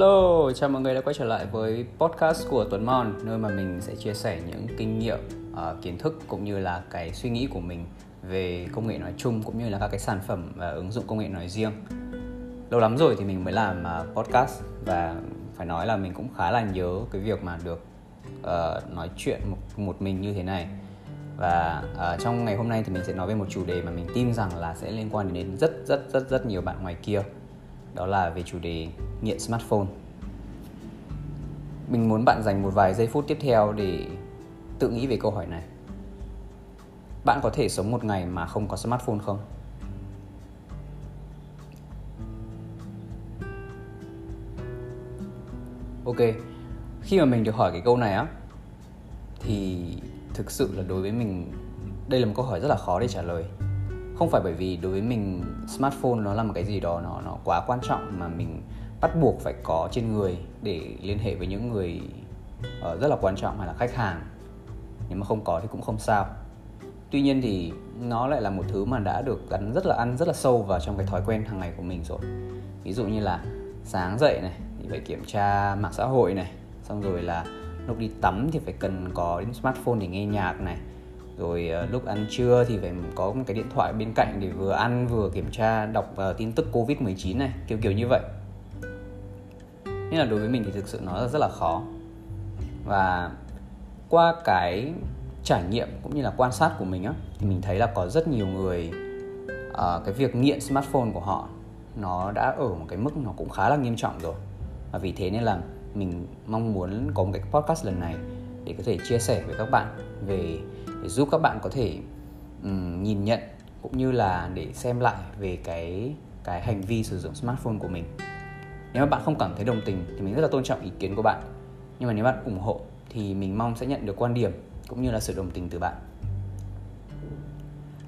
Hello, chào mọi người đã quay trở lại với podcast của Tuấn Mon nơi mà mình sẽ chia sẻ những kinh nghiệm, uh, kiến thức cũng như là cái suy nghĩ của mình về công nghệ nói chung cũng như là các cái sản phẩm và ứng dụng công nghệ nói riêng. Lâu lắm rồi thì mình mới làm uh, podcast và phải nói là mình cũng khá là nhớ cái việc mà được uh, nói chuyện một, một mình như thế này và uh, trong ngày hôm nay thì mình sẽ nói về một chủ đề mà mình tin rằng là sẽ liên quan đến rất rất rất rất nhiều bạn ngoài kia đó là về chủ đề nghiện smartphone. Mình muốn bạn dành một vài giây phút tiếp theo để tự nghĩ về câu hỏi này. Bạn có thể sống một ngày mà không có smartphone không? Ok, khi mà mình được hỏi cái câu này á, thì thực sự là đối với mình, đây là một câu hỏi rất là khó để trả lời không phải bởi vì đối với mình smartphone nó là một cái gì đó nó nó quá quan trọng mà mình bắt buộc phải có trên người để liên hệ với những người uh, rất là quan trọng hay là khách hàng. Nếu mà không có thì cũng không sao. Tuy nhiên thì nó lại là một thứ mà đã được gắn rất là ăn rất là sâu vào trong cái thói quen hàng ngày của mình rồi. Ví dụ như là sáng dậy này thì phải kiểm tra mạng xã hội này xong rồi là lúc đi tắm thì phải cần có đến smartphone để nghe nhạc này rồi ờ, lúc ăn trưa thì phải có một cái điện thoại bên cạnh để vừa ăn vừa kiểm tra đọc uh, tin tức covid 19 này kiểu kiểu như vậy. Nên là đối với mình thì thực sự nó rất là khó. Và qua cái trải nghiệm cũng như là quan sát của mình á thì mình thấy là có rất nhiều người uh, cái việc nghiện smartphone của họ nó đã ở một cái mức nó cũng khá là nghiêm trọng rồi. Và vì thế nên là mình mong muốn có một cái podcast lần này để có thể chia sẻ với các bạn về để giúp các bạn có thể um, nhìn nhận cũng như là để xem lại về cái cái hành vi sử dụng smartphone của mình. Nếu mà bạn không cảm thấy đồng tình thì mình rất là tôn trọng ý kiến của bạn. Nhưng mà nếu bạn ủng hộ thì mình mong sẽ nhận được quan điểm cũng như là sự đồng tình từ bạn.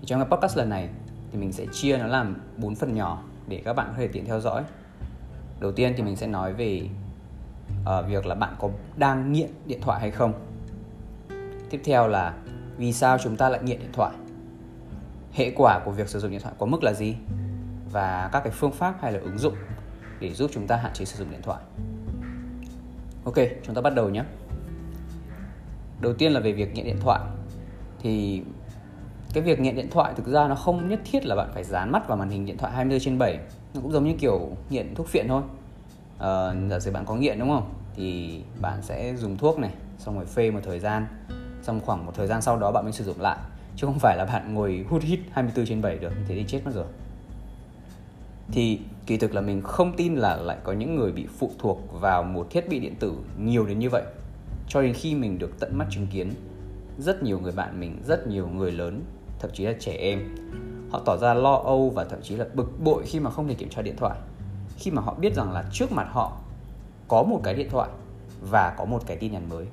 Thì trong cái podcast lần này thì mình sẽ chia nó làm bốn phần nhỏ để các bạn có thể tiện theo dõi. Đầu tiên thì mình sẽ nói về uh, việc là bạn có đang nghiện điện thoại hay không. Tiếp theo là vì sao chúng ta lại nghiện điện thoại? Hệ quả của việc sử dụng điện thoại có mức là gì? Và các cái phương pháp hay là ứng dụng để giúp chúng ta hạn chế sử dụng điện thoại. Ok chúng ta bắt đầu nhé. Đầu tiên là về việc nghiện điện thoại. Thì cái việc nghiện điện thoại thực ra nó không nhất thiết là bạn phải dán mắt vào màn hình điện thoại 24 trên 7 nó cũng giống như kiểu nghiện thuốc phiện thôi uh, giả sử bạn có nghiện đúng không? Thì bạn sẽ dùng thuốc này xong rồi phê một thời gian xong khoảng một thời gian sau đó bạn mới sử dụng lại. Chứ không phải là bạn ngồi hút hít 24 trên 7 được thế thì chết mất rồi. Thì kỳ thực là mình không tin là lại có những người bị phụ thuộc vào một thiết bị điện tử nhiều đến như vậy. Cho đến khi mình được tận mắt chứng kiến rất nhiều người bạn mình rất nhiều người lớn thậm chí là trẻ em họ tỏ ra lo âu và thậm chí là bực bội khi mà không thể kiểm tra điện thoại khi mà họ biết rằng là trước mặt họ có một cái điện thoại và có một cái tin nhắn mới.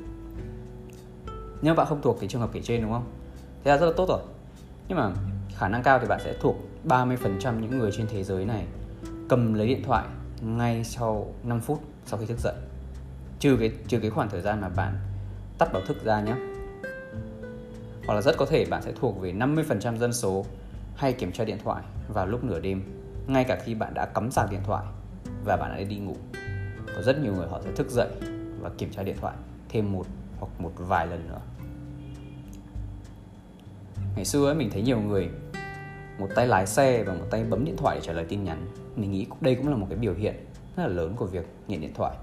Nhưng bạn không thuộc cái trường hợp kể trên, đúng không? Thế là rất là tốt rồi. Nhưng mà khả năng cao thì bạn sẽ thuộc 30% những người trên thế giới này cầm lấy điện thoại ngay sau 5 phút sau khi thức dậy. Trừ cái trừ cái khoảng thời gian mà bạn tắt báo thức ra nhé hoặc là rất có thể bạn sẽ thuộc về 50% dân số hay kiểm tra điện thoại vào lúc nửa đêm ngay cả khi bạn đã cắm sạc điện thoại và bạn đã đi ngủ, có rất nhiều người họ sẽ thức dậy và kiểm tra điện thoại thêm một hoặc một vài lần nữa. Ngày xưa ấy, mình thấy nhiều người, một tay lái xe và một tay bấm điện thoại để trả lời tin nhắn. Mình nghĩ đây cũng là một cái biểu hiện rất là lớn của việc nghiện điện thoại.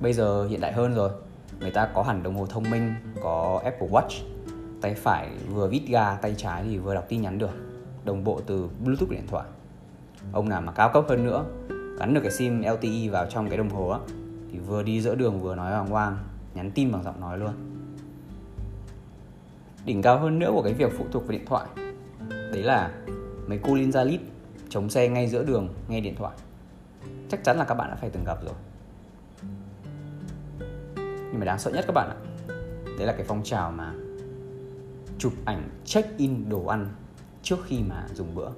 Bây giờ hiện đại hơn rồi. Người ta có hẳn đồng hồ thông minh, có Apple Watch, tay phải vừa vít ga, tay trái thì vừa đọc tin nhắn được, đồng bộ từ Bluetooth điện thoại ông nào mà cao cấp hơn nữa gắn được cái sim LTE vào trong cái đồng hồ á, thì vừa đi giữa đường vừa nói hoàng hoang nhắn tin bằng giọng nói luôn. Đỉnh cao hơn nữa của cái việc phụ thuộc vào điện thoại, đấy là mấy cô Linza Lít chống xe ngay giữa đường, nghe điện thoại. Chắc chắn là các bạn đã phải từng gặp rồi. Nhưng mà đáng sợ nhất các bạn ạ, đấy là cái phong trào mà chụp ảnh check in đồ ăn trước khi mà dùng bữa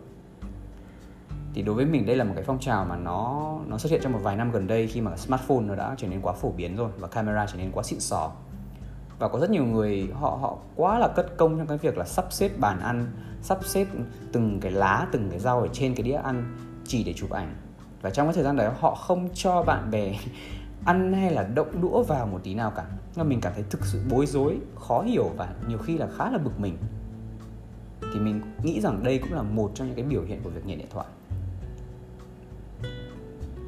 thì đối với mình đây là một cái phong trào mà nó nó xuất hiện trong một vài năm gần đây khi mà smartphone nó đã trở nên quá phổ biến rồi và camera trở nên quá xịn sò. Và có rất nhiều người, họ họ quá là cất công trong cái việc là sắp xếp bàn ăn, sắp xếp từng cái lá, từng cái rau ở trên cái đĩa ăn chỉ để chụp ảnh. Và trong cái thời gian đấy, họ không cho bạn bè ăn hay là động đũa vào một tí nào cả. Nên mình cảm thấy thực sự bối rối, khó hiểu và nhiều khi là khá là bực mình. Thì mình nghĩ rằng đây cũng là một trong những cái biểu hiện của việc nghiện điện thoại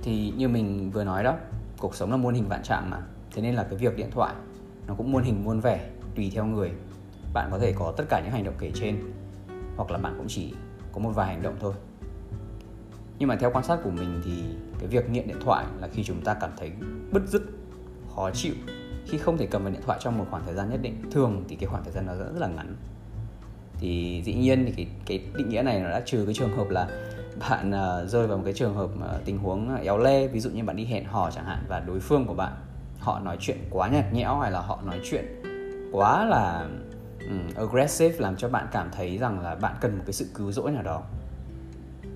thì như mình vừa nói đó cuộc sống là muôn hình vạn trạng mà. Thế nên là cái việc điện thoại nó cũng muôn hình muôn vẻ tùy theo người. Bạn có thể có tất cả những hành động kể trên hoặc là bạn cũng chỉ có một vài hành động thôi. Nhưng mà theo quan sát của mình thì cái việc nghiện điện thoại là khi chúng ta cảm thấy bứt rứt khó chịu. Khi không thể cầm vào điện thoại trong một khoảng thời gian nhất định thường thì cái khoảng thời gian nó rất là ngắn. Thì dĩ nhiên thì cái, cái định nghĩa này nó đã trừ cái trường hợp là bạn uh, rơi vào một cái trường hợp uh, tình huống ờ, éo le ví dụ như bạn đi hẹn hò chẳng hạn và đối phương của bạn họ nói chuyện quá nhạt nhẽo hay là họ nói chuyện quá là um, aggressive làm cho bạn cảm thấy rằng là bạn cần một cái sự cứu rỗi nào đó.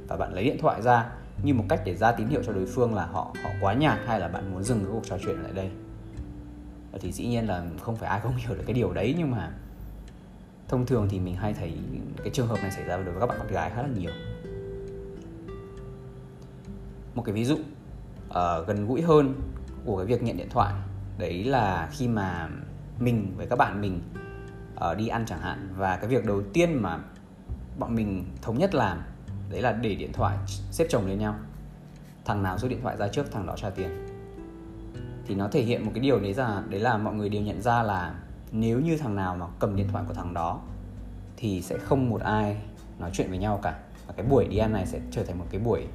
Và bạn lấy điện thoại ra như một cách để ra tín hiệu cho đối phương là họ họ quá nhạt hay là bạn muốn dừng cái cuộc trò chuyện lại đây. Thì dĩ nhiên là không phải ai không hiểu được cái điều đấy nhưng mà thông thường thì mình hay thấy cái trường hợp này xảy ra đối với các bạn bạn gái khá là nhiều một cái ví dụ uh, gần gũi hơn của cái việc nhận điện thoại. Đấy là khi mà mình với các bạn mình uh, đi ăn chẳng hạn và cái việc đầu tiên mà bọn mình thống nhất làm đấy là để điện thoại xếp chồng lên nhau. Thằng nào rút điện thoại ra trước thằng đó trả tiền. Thì nó thể hiện một cái điều đấy là đấy là mọi người đều nhận ra là nếu như thằng nào mà cầm điện thoại của thằng đó thì sẽ không một ai nói chuyện với nhau cả. Và cái buổi đi ăn này sẽ trở thành một cái buổi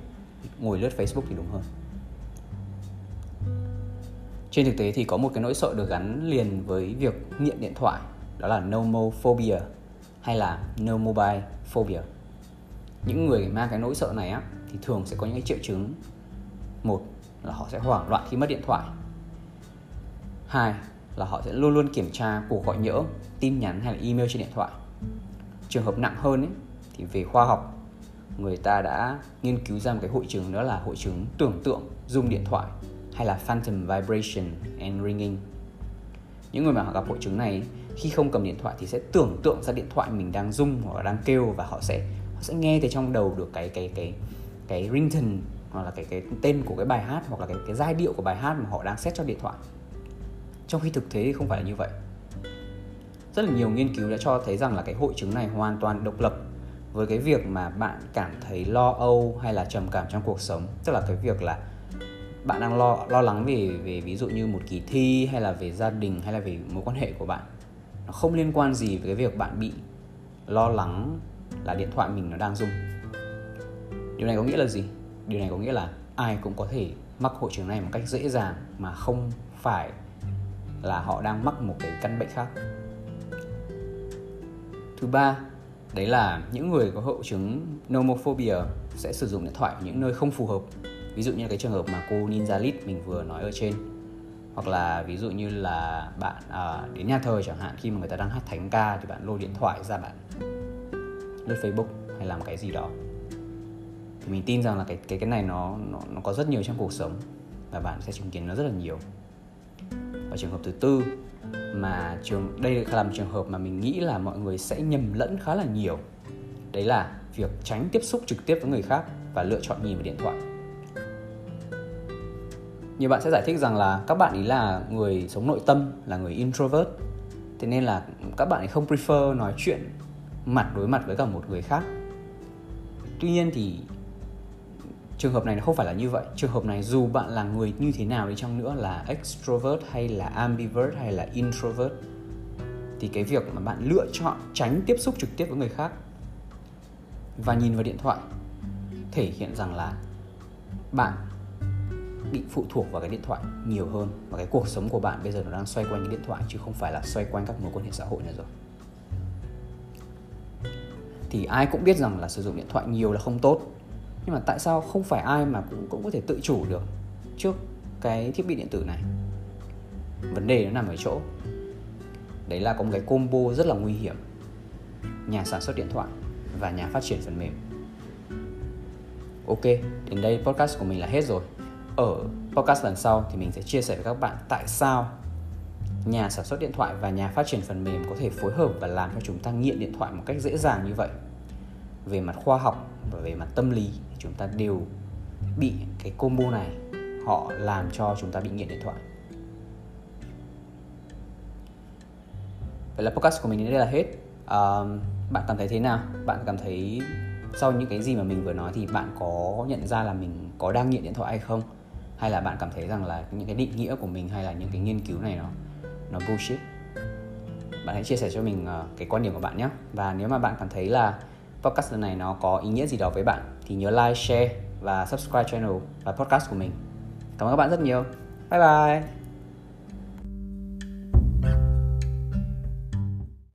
ngồi lướt Facebook thì đúng hơn. Trên thực tế thì có một cái nỗi sợ được gắn liền với việc nghiện điện thoại đó là nomophobia hay là no mobile phobia. Những người mang cái nỗi sợ này á thì thường sẽ có những cái triệu chứng. Một là họ sẽ hoảng loạn khi mất điện thoại. Hai là họ sẽ luôn luôn kiểm tra cuộc gọi nhỡ tin nhắn hay là email trên điện thoại. Trường hợp nặng hơn ấy, thì về khoa học người ta đã nghiên cứu ra một cái hội chứng đó là hội chứng tưởng tượng dùng điện thoại hay là phantom vibration and ringing. Những người mà họ gặp hội chứng này, khi không cầm điện thoại thì sẽ tưởng tượng ra điện thoại mình đang rung hoặc là đang kêu và họ sẽ họ sẽ nghe từ trong đầu được cái cái cái cái ringtone hoặc là cái cái tên của cái bài hát hoặc là cái cái giai điệu của bài hát mà họ đang set cho điện thoại. Trong khi thực tế thì không phải là như vậy. Rất là nhiều nghiên cứu đã cho thấy rằng là cái hội chứng này hoàn toàn độc lập với cái việc mà bạn cảm thấy lo âu hay là trầm cảm trong cuộc sống, tức là cái việc là bạn đang lo lo lắng về về ví dụ như một kỳ thi hay là về gia đình hay là về mối quan hệ của bạn, nó không liên quan gì với cái việc bạn bị lo lắng là điện thoại mình nó đang rung. Điều này có nghĩa là gì? Điều này có nghĩa là ai cũng có thể mắc hội chứng này một cách dễ dàng mà không phải là họ đang mắc một cái căn bệnh khác. Thứ ba đấy là những người có hậu chứng nomophobia sẽ sử dụng điện thoại ở những nơi không phù hợp. Ví dụ như cái trường hợp mà cô Ninja Lit mình vừa nói ở trên. Hoặc là ví dụ như là bạn à, đến nhà thờ chẳng hạn khi mà người ta đang hát thánh ca thì bạn lôi điện thoại ra bạn lướt Facebook hay làm cái gì đó. Thì mình tin rằng là cái cái cái này nó nó nó có rất nhiều trong cuộc sống và bạn sẽ chứng kiến nó rất là nhiều. Và trường hợp thứ tư mà trường, đây là một trường hợp mà mình nghĩ là mọi người sẽ nhầm lẫn khá là nhiều. Đấy là việc tránh tiếp xúc trực tiếp với người khác và lựa chọn nhìn vào điện thoại. Nhiều bạn sẽ giải thích rằng là các bạn ý là người sống nội tâm, là người introvert. Thế nên là các bạn ấy không prefer nói chuyện mặt đối mặt với cả một người khác. Tuy nhiên thì trường hợp này nó không phải là như vậy. Trường hợp này dù bạn là người như thế nào đi chăng nữa là extrovert hay là ambivert hay là introvert, thì cái việc mà bạn lựa chọn tránh tiếp xúc trực tiếp với người khác và nhìn vào điện thoại thể hiện rằng là bạn bị phụ thuộc vào cái điện thoại nhiều hơn và cái cuộc sống của bạn bây giờ nó đang xoay quanh cái điện thoại chứ không phải là xoay quanh các mối quan hệ xã hội nữa rồi. Thì ai cũng biết rằng là sử dụng điện thoại nhiều là không tốt nhưng mà tại sao không phải ai mà cũng cũng có thể tự chủ được trước cái thiết bị điện tử này? Vấn đề nó nằm ở chỗ, đấy là có một cái combo rất là nguy hiểm. Nhà sản xuất điện thoại và nhà phát triển phần mềm. Ok, đến đây podcast của mình là hết rồi. Ở podcast lần sau thì mình sẽ chia sẻ với các bạn tại sao nhà sản xuất điện thoại và nhà phát triển phần mềm có thể phối hợp và làm cho chúng ta nghiện điện thoại một cách dễ dàng như vậy về mặt khoa học và về mặt tâm lý chúng ta đều bị cái combo này họ làm cho chúng ta bị nghiện điện thoại. Vậy là podcast của mình đến đây là hết. À, bạn cảm thấy thế nào? Bạn cảm thấy sau những cái gì mà mình vừa nói thì bạn có nhận ra là mình có đang nghiện điện thoại hay không? Hay là bạn cảm thấy rằng là những cái định nghĩa của mình hay là những cái nghiên cứu này nó nó bullshit? Bạn hãy chia sẻ cho mình à, cái quan điểm của bạn nhé. Và nếu mà bạn cảm thấy là podcast lần này nó có ý nghĩa gì đó với bạn thì nhớ like, share và subscribe channel và podcast của mình. Cảm ơn các bạn rất nhiều. Bye bye.